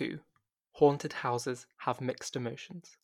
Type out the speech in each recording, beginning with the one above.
2 Haunted Houses Have Mixed Emotions.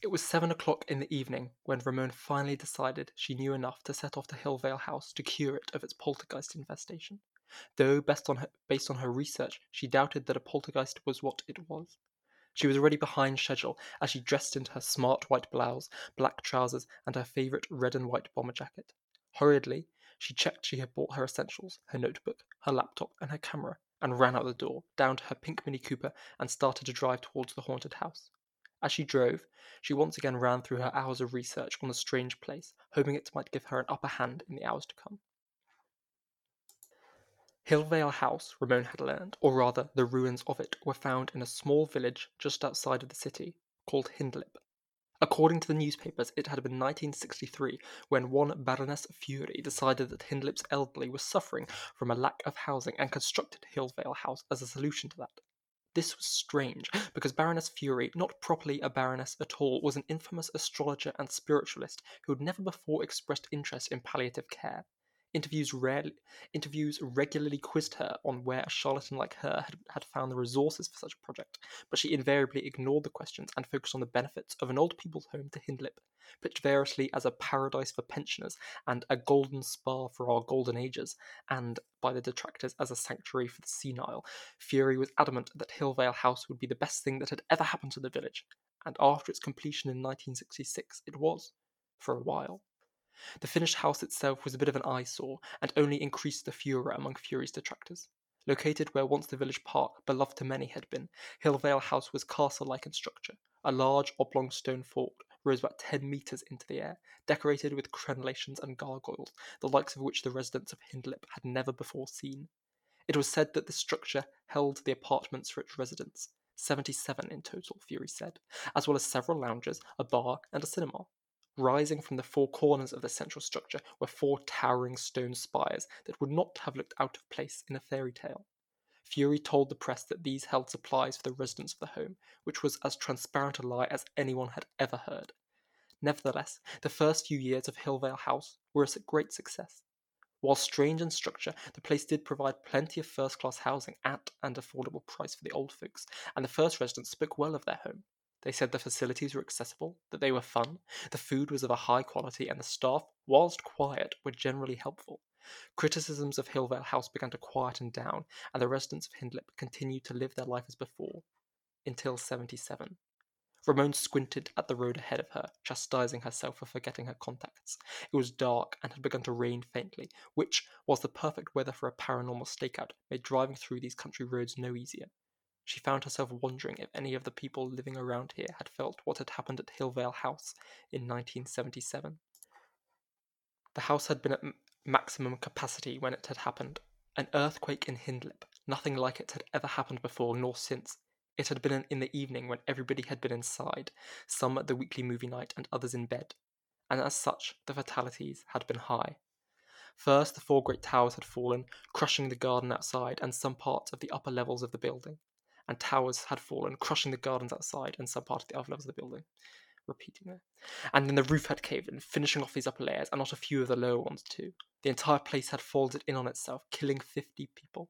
It was seven o'clock in the evening when Ramon finally decided she knew enough to set off to Hillvale House to cure it of its poltergeist infestation. Though, based on, her, based on her research, she doubted that a poltergeist was what it was. She was already behind schedule as she dressed into her smart white blouse, black trousers, and her favourite red and white bomber jacket. Hurriedly, she checked she had bought her essentials, her notebook, her laptop, and her camera, and ran out the door, down to her pink Mini Cooper, and started to drive towards the haunted house. As she drove, she once again ran through her hours of research on the strange place, hoping it might give her an upper hand in the hours to come. Hillvale House, Ramon had learned, or rather the ruins of it, were found in a small village just outside of the city, called Hindlip. According to the newspapers, it had been 1963 when one Baroness Fury decided that Hindlip's elderly was suffering from a lack of housing and constructed Hillvale House as a solution to that. This was strange, because Baroness Fury, not properly a baroness at all, was an infamous astrologer and spiritualist who had never before expressed interest in palliative care. Interviews, rarely, interviews regularly quizzed her on where a charlatan like her had, had found the resources for such a project, but she invariably ignored the questions and focused on the benefits of an old people's home to Hindlip, pitched variously as a paradise for pensioners and a golden spa for our golden ages, and by the detractors as a sanctuary for the senile. Fury was adamant that Hillvale House would be the best thing that had ever happened to the village, and after its completion in 1966, it was, for a while. The finished house itself was a bit of an eyesore, and only increased the furor among Fury's detractors. Located where once the village park, beloved to many, had been, Hillvale House was castle like in structure. A large oblong stone fort rose about ten metres into the air, decorated with crenellations and gargoyles, the likes of which the residents of Hindlip had never before seen. It was said that this structure held the apartments for its residents, seventy seven in total, Fury said, as well as several lounges, a bar, and a cinema. Rising from the four corners of the central structure were four towering stone spires that would not have looked out of place in a fairy tale. Fury told the press that these held supplies for the residents of the home, which was as transparent a lie as anyone had ever heard. Nevertheless, the first few years of Hillvale House were a great success. While strange in structure, the place did provide plenty of first class housing at an affordable price for the old folks, and the first residents spoke well of their home. They said the facilities were accessible, that they were fun, the food was of a high quality, and the staff, whilst quiet, were generally helpful. Criticisms of Hillvale House began to quieten down, and the residents of Hindlip continued to live their life as before, until 77. Ramon squinted at the road ahead of her, chastising herself for forgetting her contacts. It was dark and had begun to rain faintly, which, whilst the perfect weather for a paranormal stakeout, made driving through these country roads no easier. She found herself wondering if any of the people living around here had felt what had happened at Hillvale House in 1977. The house had been at m- maximum capacity when it had happened. An earthquake in Hindlip. Nothing like it had ever happened before nor since. It had been in the evening when everybody had been inside, some at the weekly movie night and others in bed, and as such the fatalities had been high. First, the four great towers had fallen, crushing the garden outside and some parts of the upper levels of the building and towers had fallen, crushing the gardens outside and some part of the upper levels of the building. Repeating there. And then the roof had caved in, finishing off these upper layers, and not a few of the lower ones too. The entire place had folded in on itself, killing 50 people.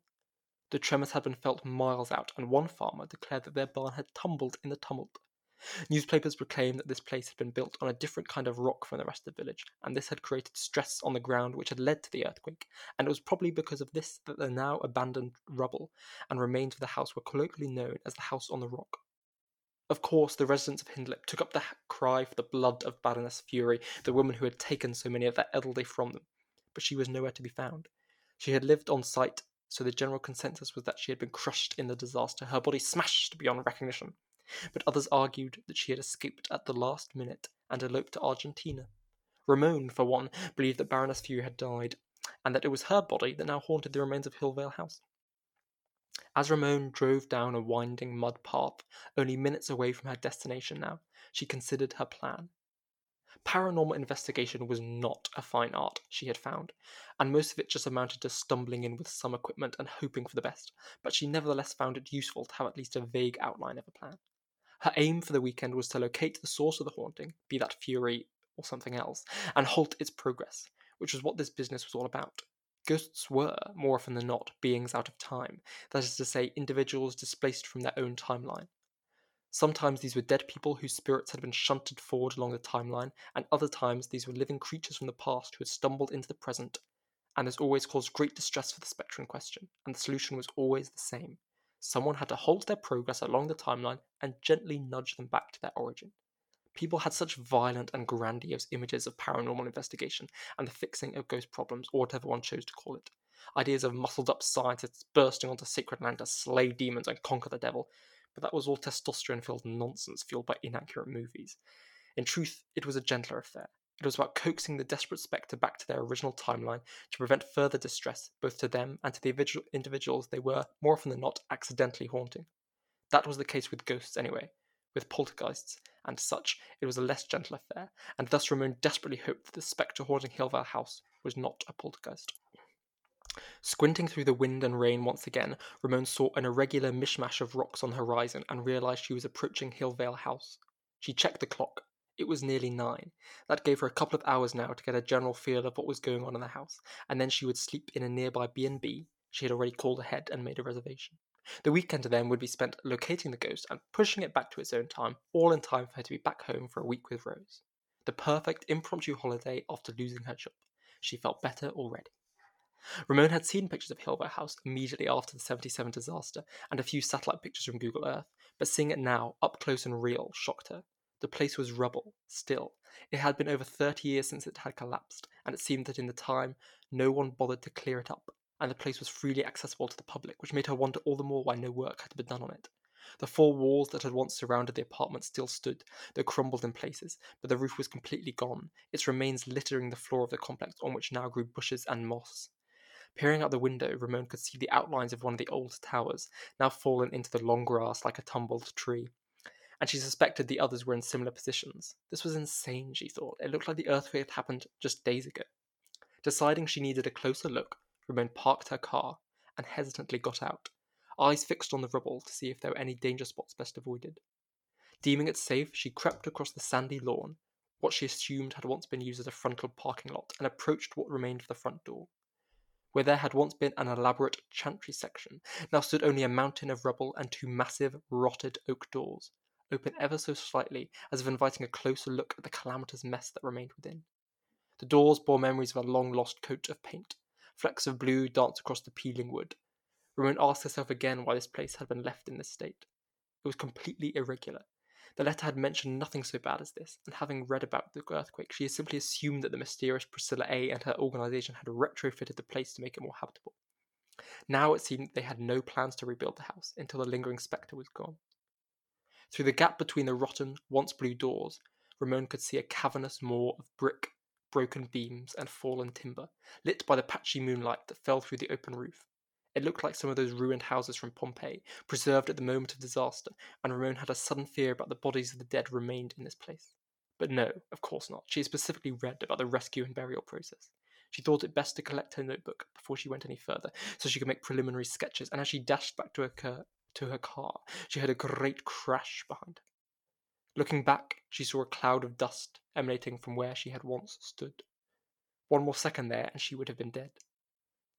The tremors had been felt miles out, and one farmer declared that their barn had tumbled in the tumult. Newspapers proclaimed that this place had been built on a different kind of rock from the rest of the village, and this had created stress on the ground which had led to the earthquake, and it was probably because of this that the now abandoned rubble and remains of the house were colloquially known as the House on the Rock. Of course, the residents of Hindlip took up the cry for the blood of Baroness Fury, the woman who had taken so many of their elderly from them, but she was nowhere to be found. She had lived on site, so the general consensus was that she had been crushed in the disaster, her body smashed beyond recognition but others argued that she had escaped at the last minute and eloped to Argentina. Ramon, for one, believed that Baroness Fury had died, and that it was her body that now haunted the remains of Hillvale House. As Ramon drove down a winding mud path, only minutes away from her destination now, she considered her plan. Paranormal investigation was not a fine art, she had found, and most of it just amounted to stumbling in with some equipment and hoping for the best, but she nevertheless found it useful to have at least a vague outline of a plan. Her aim for the weekend was to locate the source of the haunting, be that fury or something else, and halt its progress, which was what this business was all about. Ghosts were, more often than not, beings out of time, that is to say, individuals displaced from their own timeline. Sometimes these were dead people whose spirits had been shunted forward along the timeline, and other times these were living creatures from the past who had stumbled into the present, and this always caused great distress for the spectre in question, and the solution was always the same. Someone had to halt their progress along the timeline and gently nudge them back to their origin. People had such violent and grandiose images of paranormal investigation and the fixing of ghost problems, or whatever one chose to call it. Ideas of muscled up scientists bursting onto sacred land to slay demons and conquer the devil, but that was all testosterone filled nonsense fueled by inaccurate movies. In truth, it was a gentler affair. It was about coaxing the desperate spectre back to their original timeline to prevent further distress, both to them and to the individuals they were, more often than not, accidentally haunting. That was the case with ghosts anyway. With poltergeists and such, it was a less gentle affair, and thus Ramon desperately hoped that the spectre haunting Hillvale House was not a poltergeist. Squinting through the wind and rain once again, Ramon saw an irregular mishmash of rocks on the horizon and realized she was approaching Hillvale House. She checked the clock. It was nearly nine. That gave her a couple of hours now to get a general feel of what was going on in the house, and then she would sleep in a nearby B&B. She had already called ahead and made a reservation. The weekend then would be spent locating the ghost and pushing it back to its own time, all in time for her to be back home for a week with Rose. The perfect impromptu holiday after losing her job. She felt better already. Ramon had seen pictures of Hillvale House immediately after the 77 disaster and a few satellite pictures from Google Earth, but seeing it now, up close and real, shocked her. The place was rubble, still. It had been over 30 years since it had collapsed, and it seemed that in the time no one bothered to clear it up, and the place was freely accessible to the public, which made her wonder all the more why no work had been done on it. The four walls that had once surrounded the apartment still stood, though crumbled in places, but the roof was completely gone, its remains littering the floor of the complex on which now grew bushes and moss. Peering out the window, Ramon could see the outlines of one of the old towers, now fallen into the long grass like a tumbled tree. And she suspected the others were in similar positions. This was insane, she thought. It looked like the earthquake had happened just days ago. Deciding she needed a closer look, Ramon parked her car and hesitantly got out, eyes fixed on the rubble to see if there were any danger spots best avoided. Deeming it safe, she crept across the sandy lawn, what she assumed had once been used as a frontal parking lot, and approached what remained of the front door. Where there had once been an elaborate chantry section, now stood only a mountain of rubble and two massive, rotted oak doors, open ever so slightly, as if inviting a closer look at the calamitous mess that remained within. The doors bore memories of a long lost coat of paint. Flecks of blue danced across the peeling wood. Ramon asked herself again why this place had been left in this state. It was completely irregular, the letter had mentioned nothing so bad as this, and having read about the earthquake, she had simply assumed that the mysterious Priscilla A and her organization had retrofitted the place to make it more habitable. Now it seemed they had no plans to rebuild the house until the lingering spectre was gone. Through the gap between the rotten, once blue doors, Ramon could see a cavernous moor of brick, broken beams, and fallen timber, lit by the patchy moonlight that fell through the open roof. It looked like some of those ruined houses from Pompeii, preserved at the moment of disaster, and Ramon had a sudden fear about the bodies of the dead remained in this place. But no, of course not. She had specifically read about the rescue and burial process. She thought it best to collect her notebook before she went any further, so she could make preliminary sketches, and as she dashed back to her, car, to her car, she heard a great crash behind her. Looking back, she saw a cloud of dust emanating from where she had once stood. One more second there, and she would have been dead.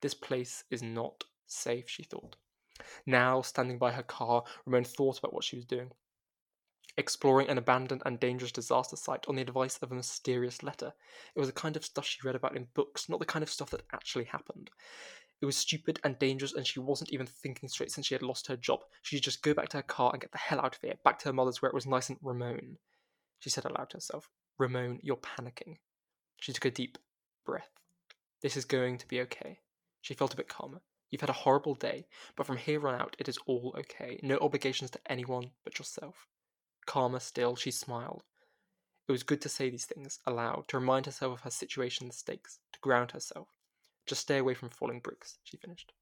This place is not Safe, she thought. Now, standing by her car, Ramon thought about what she was doing. Exploring an abandoned and dangerous disaster site on the advice of a mysterious letter. It was the kind of stuff she read about in books, not the kind of stuff that actually happened. It was stupid and dangerous, and she wasn't even thinking straight since she had lost her job. She should just go back to her car and get the hell out of here, back to her mother's where it was nice and Ramon. She said aloud to herself, Ramon, you're panicking. She took a deep breath. This is going to be okay. She felt a bit calmer. You've had a horrible day, but from here on out it is all okay. No obligations to anyone but yourself. Calmer still, she smiled. It was good to say these things aloud, to remind herself of her situation and the stakes, to ground herself. Just stay away from falling bricks, she finished.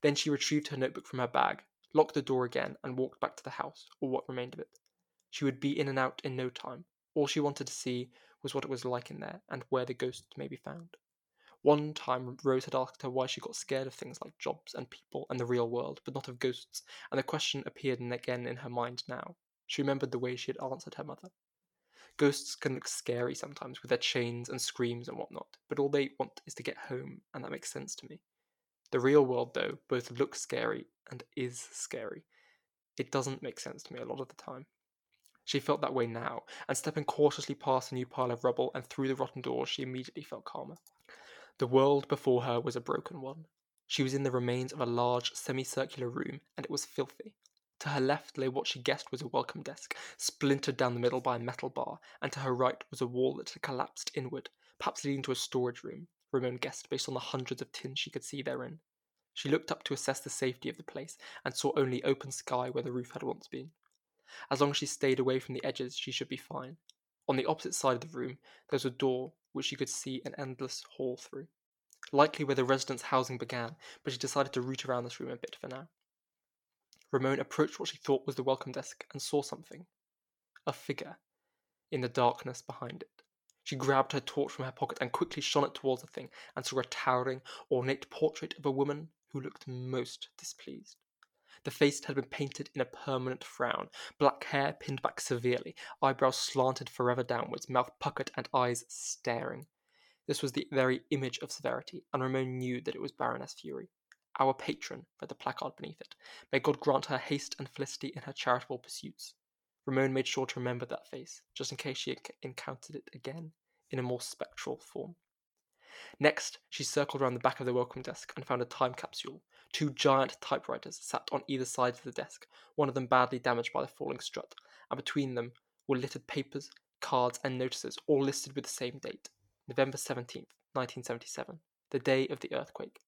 Then she retrieved her notebook from her bag, locked the door again, and walked back to the house, or what remained of it. She would be in and out in no time. All she wanted to see was what it was like in there, and where the ghosts may be found. One time, Rose had asked her why she got scared of things like jobs and people and the real world, but not of ghosts, and the question appeared again in her mind now. She remembered the way she had answered her mother. Ghosts can look scary sometimes with their chains and screams and whatnot, but all they want is to get home, and that makes sense to me. The real world, though, both looks scary and is scary. It doesn't make sense to me a lot of the time. She felt that way now, and stepping cautiously past a new pile of rubble and through the rotten door, she immediately felt calmer. The world before her was a broken one. She was in the remains of a large semicircular room, and it was filthy. To her left lay what she guessed was a welcome desk, splintered down the middle by a metal bar, and to her right was a wall that had collapsed inward, perhaps leading to a storage room, Ramon guessed based on the hundreds of tins she could see therein. She looked up to assess the safety of the place, and saw only open sky where the roof had once been. As long as she stayed away from the edges, she should be fine. On the opposite side of the room, there was a door which she could see an endless hall through. Likely where the residents' housing began, but she decided to root around this room a bit for now. Ramon approached what she thought was the welcome desk and saw something. A figure in the darkness behind it. She grabbed her torch from her pocket and quickly shone it towards the thing and saw a towering, ornate portrait of a woman who looked most displeased. The face had been painted in a permanent frown, black hair pinned back severely, eyebrows slanted forever downwards, mouth puckered, and eyes staring. This was the very image of severity, and Ramon knew that it was Baroness Fury. Our patron, read the placard beneath it. May God grant her haste and felicity in her charitable pursuits. Ramon made sure to remember that face, just in case she encountered it again in a more spectral form. Next, she circled around the back of the welcome desk and found a time capsule. Two giant typewriters sat on either side of the desk, one of them badly damaged by the falling strut, and between them were littered papers, cards, and notices, all listed with the same date November 17th, 1977, the day of the earthquake.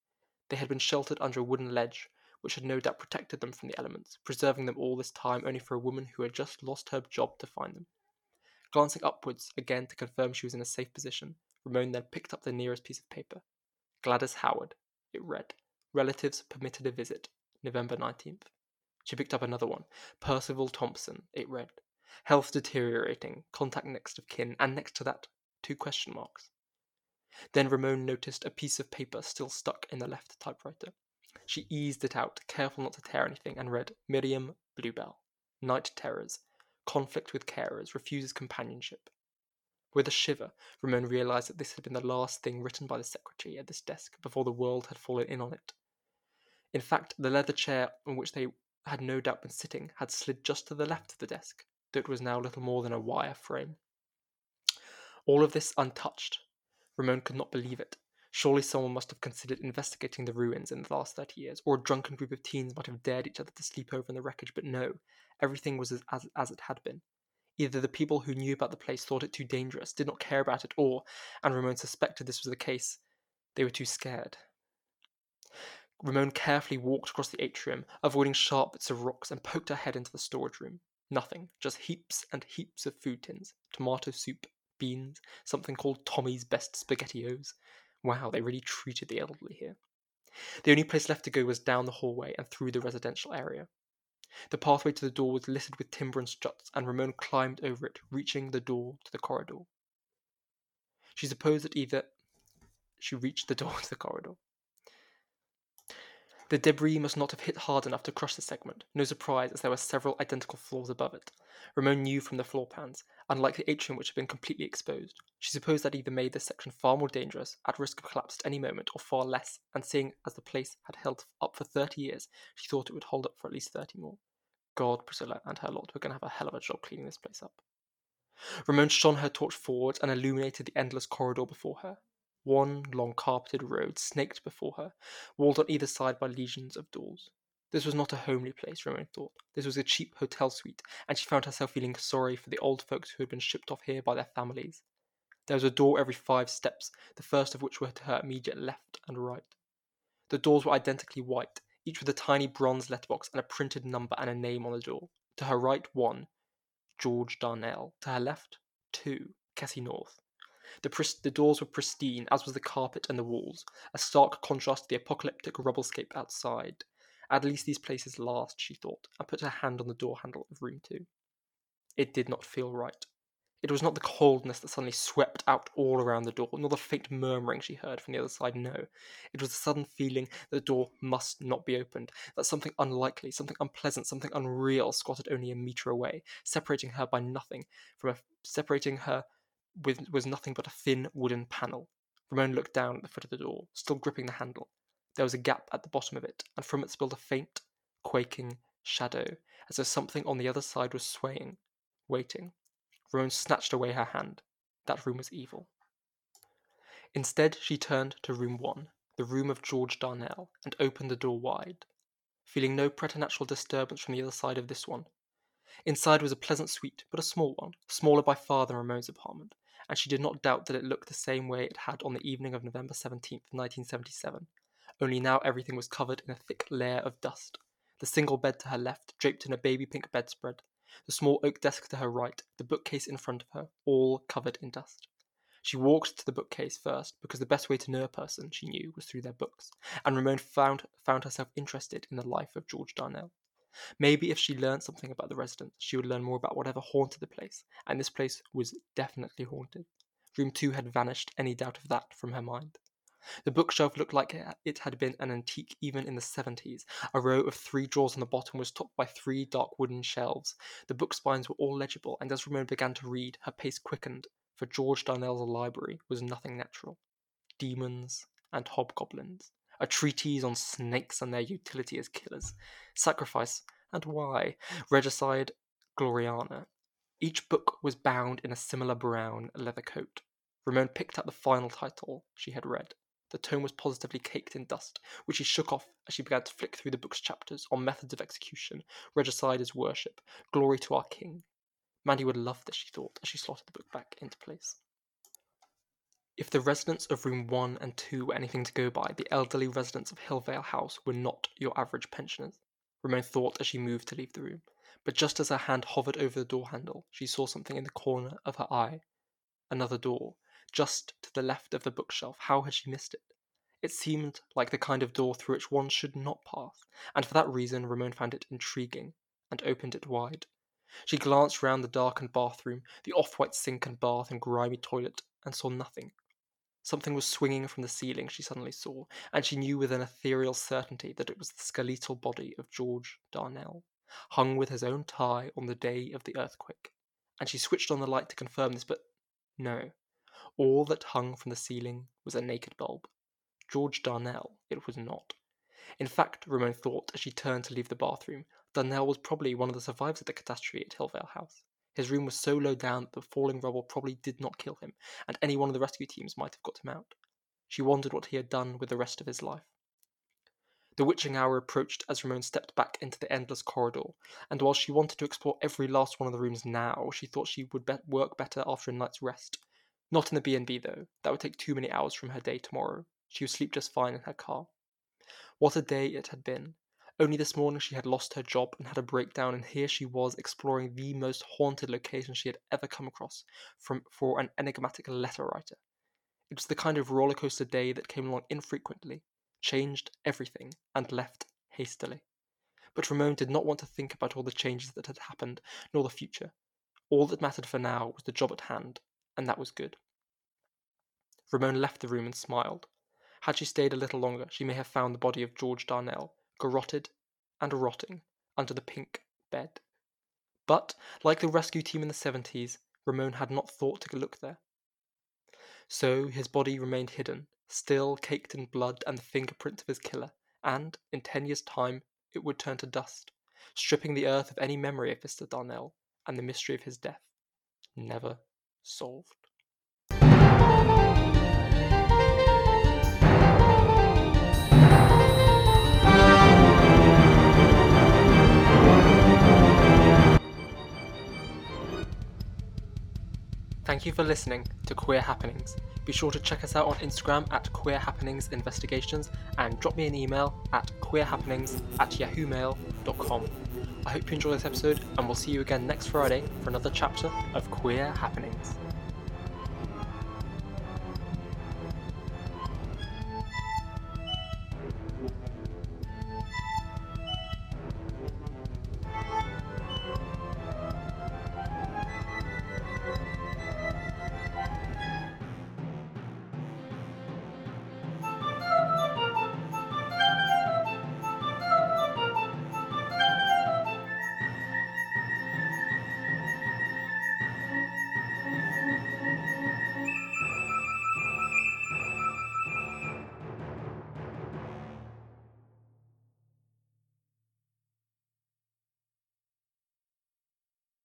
They had been sheltered under a wooden ledge, which had no doubt protected them from the elements, preserving them all this time only for a woman who had just lost her job to find them. Glancing upwards again to confirm she was in a safe position, Ramon then picked up the nearest piece of paper. Gladys Howard, it read. Relatives permitted a visit, November 19th. She picked up another one. Percival Thompson, it read. Health deteriorating, contact next of kin, and next to that, two question marks. Then Ramon noticed a piece of paper still stuck in the left typewriter. She eased it out, careful not to tear anything, and read Miriam Bluebell. Night terrors. Conflict with carers. Refuses companionship. With a shiver, Ramon realized that this had been the last thing written by the secretary at this desk before the world had fallen in on it. In fact, the leather chair on which they had no doubt been sitting had slid just to the left of the desk, though it was now little more than a wire frame. All of this untouched, Ramon could not believe it. Surely someone must have considered investigating the ruins in the last thirty years, or a drunken group of teens might have dared each other to sleep over in the wreckage, but no, everything was as, as, as it had been. Either the people who knew about the place thought it too dangerous, did not care about it, or, and Ramon suspected this was the case, they were too scared. Ramon carefully walked across the atrium, avoiding sharp bits of rocks, and poked her head into the storage room. Nothing, just heaps and heaps of food tins, tomato soup, beans, something called Tommy's Best Spaghettios. Wow, they really treated the elderly here. The only place left to go was down the hallway and through the residential area. The pathway to the door was littered with timber and struts, and Ramon climbed over it, reaching the door to the corridor. She supposed that either she reached the door to the corridor. The debris must not have hit hard enough to crush the segment, no surprise as there were several identical floors above it. Ramon knew from the floor plans, unlike the atrium which had been completely exposed. She supposed that either made this section far more dangerous, at risk of collapse at any moment, or far less, and seeing as the place had held up for thirty years, she thought it would hold up for at least thirty more. God, Priscilla and her lot were going to have a hell of a job cleaning this place up. Ramon shone her torch forward and illuminated the endless corridor before her. One long carpeted road snaked before her, walled on either side by legions of doors. This was not a homely place, Ramon thought. This was a cheap hotel suite, and she found herself feeling sorry for the old folks who had been shipped off here by their families. There was a door every five steps, the first of which were to her immediate left and right. The doors were identically white, each with a tiny bronze letterbox and a printed number and a name on the door. To her right, one, George Darnell. To her left, two, Cassie North. The, pris- the doors were pristine, as was the carpet and the walls, a stark contrast to the apocalyptic rubblescape outside. At least these places last, she thought, and put her hand on the door handle of room two. It did not feel right. It was not the coldness that suddenly swept out all around the door, nor the faint murmuring she heard from the other side, no. It was the sudden feeling that the door must not be opened, that something unlikely, something unpleasant, something unreal squatted only a metre away, separating her by nothing, from a, separating her with was nothing but a thin wooden panel. Ramon looked down at the foot of the door, still gripping the handle. There was a gap at the bottom of it, and from it spilled a faint, quaking shadow, as though something on the other side was swaying, waiting. Ramon snatched away her hand. That room was evil. Instead, she turned to room one, the room of George Darnell, and opened the door wide, feeling no preternatural disturbance from the other side of this one. Inside was a pleasant suite, but a small one, smaller by far than Ramon's apartment, and she did not doubt that it looked the same way it had on the evening of November 17, 1977, only now everything was covered in a thick layer of dust. The single bed to her left, draped in a baby pink bedspread, the small oak desk to her right, the bookcase in front of her, all covered in dust. She walked to the bookcase first because the best way to know a person, she knew, was through their books, and Ramon found, found herself interested in the life of George Darnell. Maybe if she learned something about the residents, she would learn more about whatever haunted the place, and this place was definitely haunted. Room 2 had vanished any doubt of that from her mind. The bookshelf looked like it had been an antique even in the 70s. A row of three drawers on the bottom was topped by three dark wooden shelves. The book spines were all legible, and as Ramona began to read, her pace quickened, for George Darnell's library was nothing natural. Demons and hobgoblins, a treatise on snakes and their utility as killers, sacrifice and why, regicide, gloriana. Each book was bound in a similar brown leather coat. Ramon picked up the final title she had read the tome was positively caked in dust, which she shook off as she began to flick through the book's chapters on methods of execution, regicide as worship, glory to our king. Mandy would love this, she thought, as she slotted the book back into place. If the residents of room 1 and 2 were anything to go by, the elderly residents of Hillvale House were not your average pensioners, Ramon thought as she moved to leave the room. But just as her hand hovered over the door handle, she saw something in the corner of her eye. Another door, just to the left of the bookshelf. How had she missed it? It seemed like the kind of door through which one should not pass, and for that reason Ramon found it intriguing and opened it wide. She glanced round the darkened bathroom, the off white sink and bath and grimy toilet, and saw nothing. Something was swinging from the ceiling, she suddenly saw, and she knew with an ethereal certainty that it was the skeletal body of George Darnell, hung with his own tie on the day of the earthquake. And she switched on the light to confirm this, but no, all that hung from the ceiling was a naked bulb. George Darnell it was not. In fact, Ramon thought as she turned to leave the bathroom, Darnell was probably one of the survivors of the catastrophe at Hillvale House. His room was so low down that the falling rubble probably did not kill him, and any one of the rescue teams might have got him out. She wondered what he had done with the rest of his life. The witching hour approached as Ramon stepped back into the endless corridor, and while she wanted to explore every last one of the rooms now, she thought she would be- work better after a night's rest. Not in the B&B though. That would take too many hours from her day tomorrow. She would sleep just fine in her car. What a day it had been. Only this morning she had lost her job and had a breakdown, and here she was exploring the most haunted location she had ever come across from, for an enigmatic letter writer. It was the kind of roller coaster day that came along infrequently, changed everything, and left hastily. But Ramon did not want to think about all the changes that had happened, nor the future. All that mattered for now was the job at hand, and that was good. Ramon left the room and smiled. Had she stayed a little longer, she may have found the body of George Darnell, garroted and rotting, under the pink bed. But, like the rescue team in the 70s, Ramon had not thought to look there. So his body remained hidden, still caked in blood and the fingerprints of his killer, and, in ten years' time, it would turn to dust, stripping the earth of any memory of Mr. Darnell and the mystery of his death. Never solved. Thank you for listening to Queer Happenings. Be sure to check us out on Instagram at Queer Happenings Investigations and drop me an email at queerhappenings at yahoomail.com. I hope you enjoy this episode and we'll see you again next Friday for another chapter of Queer Happenings.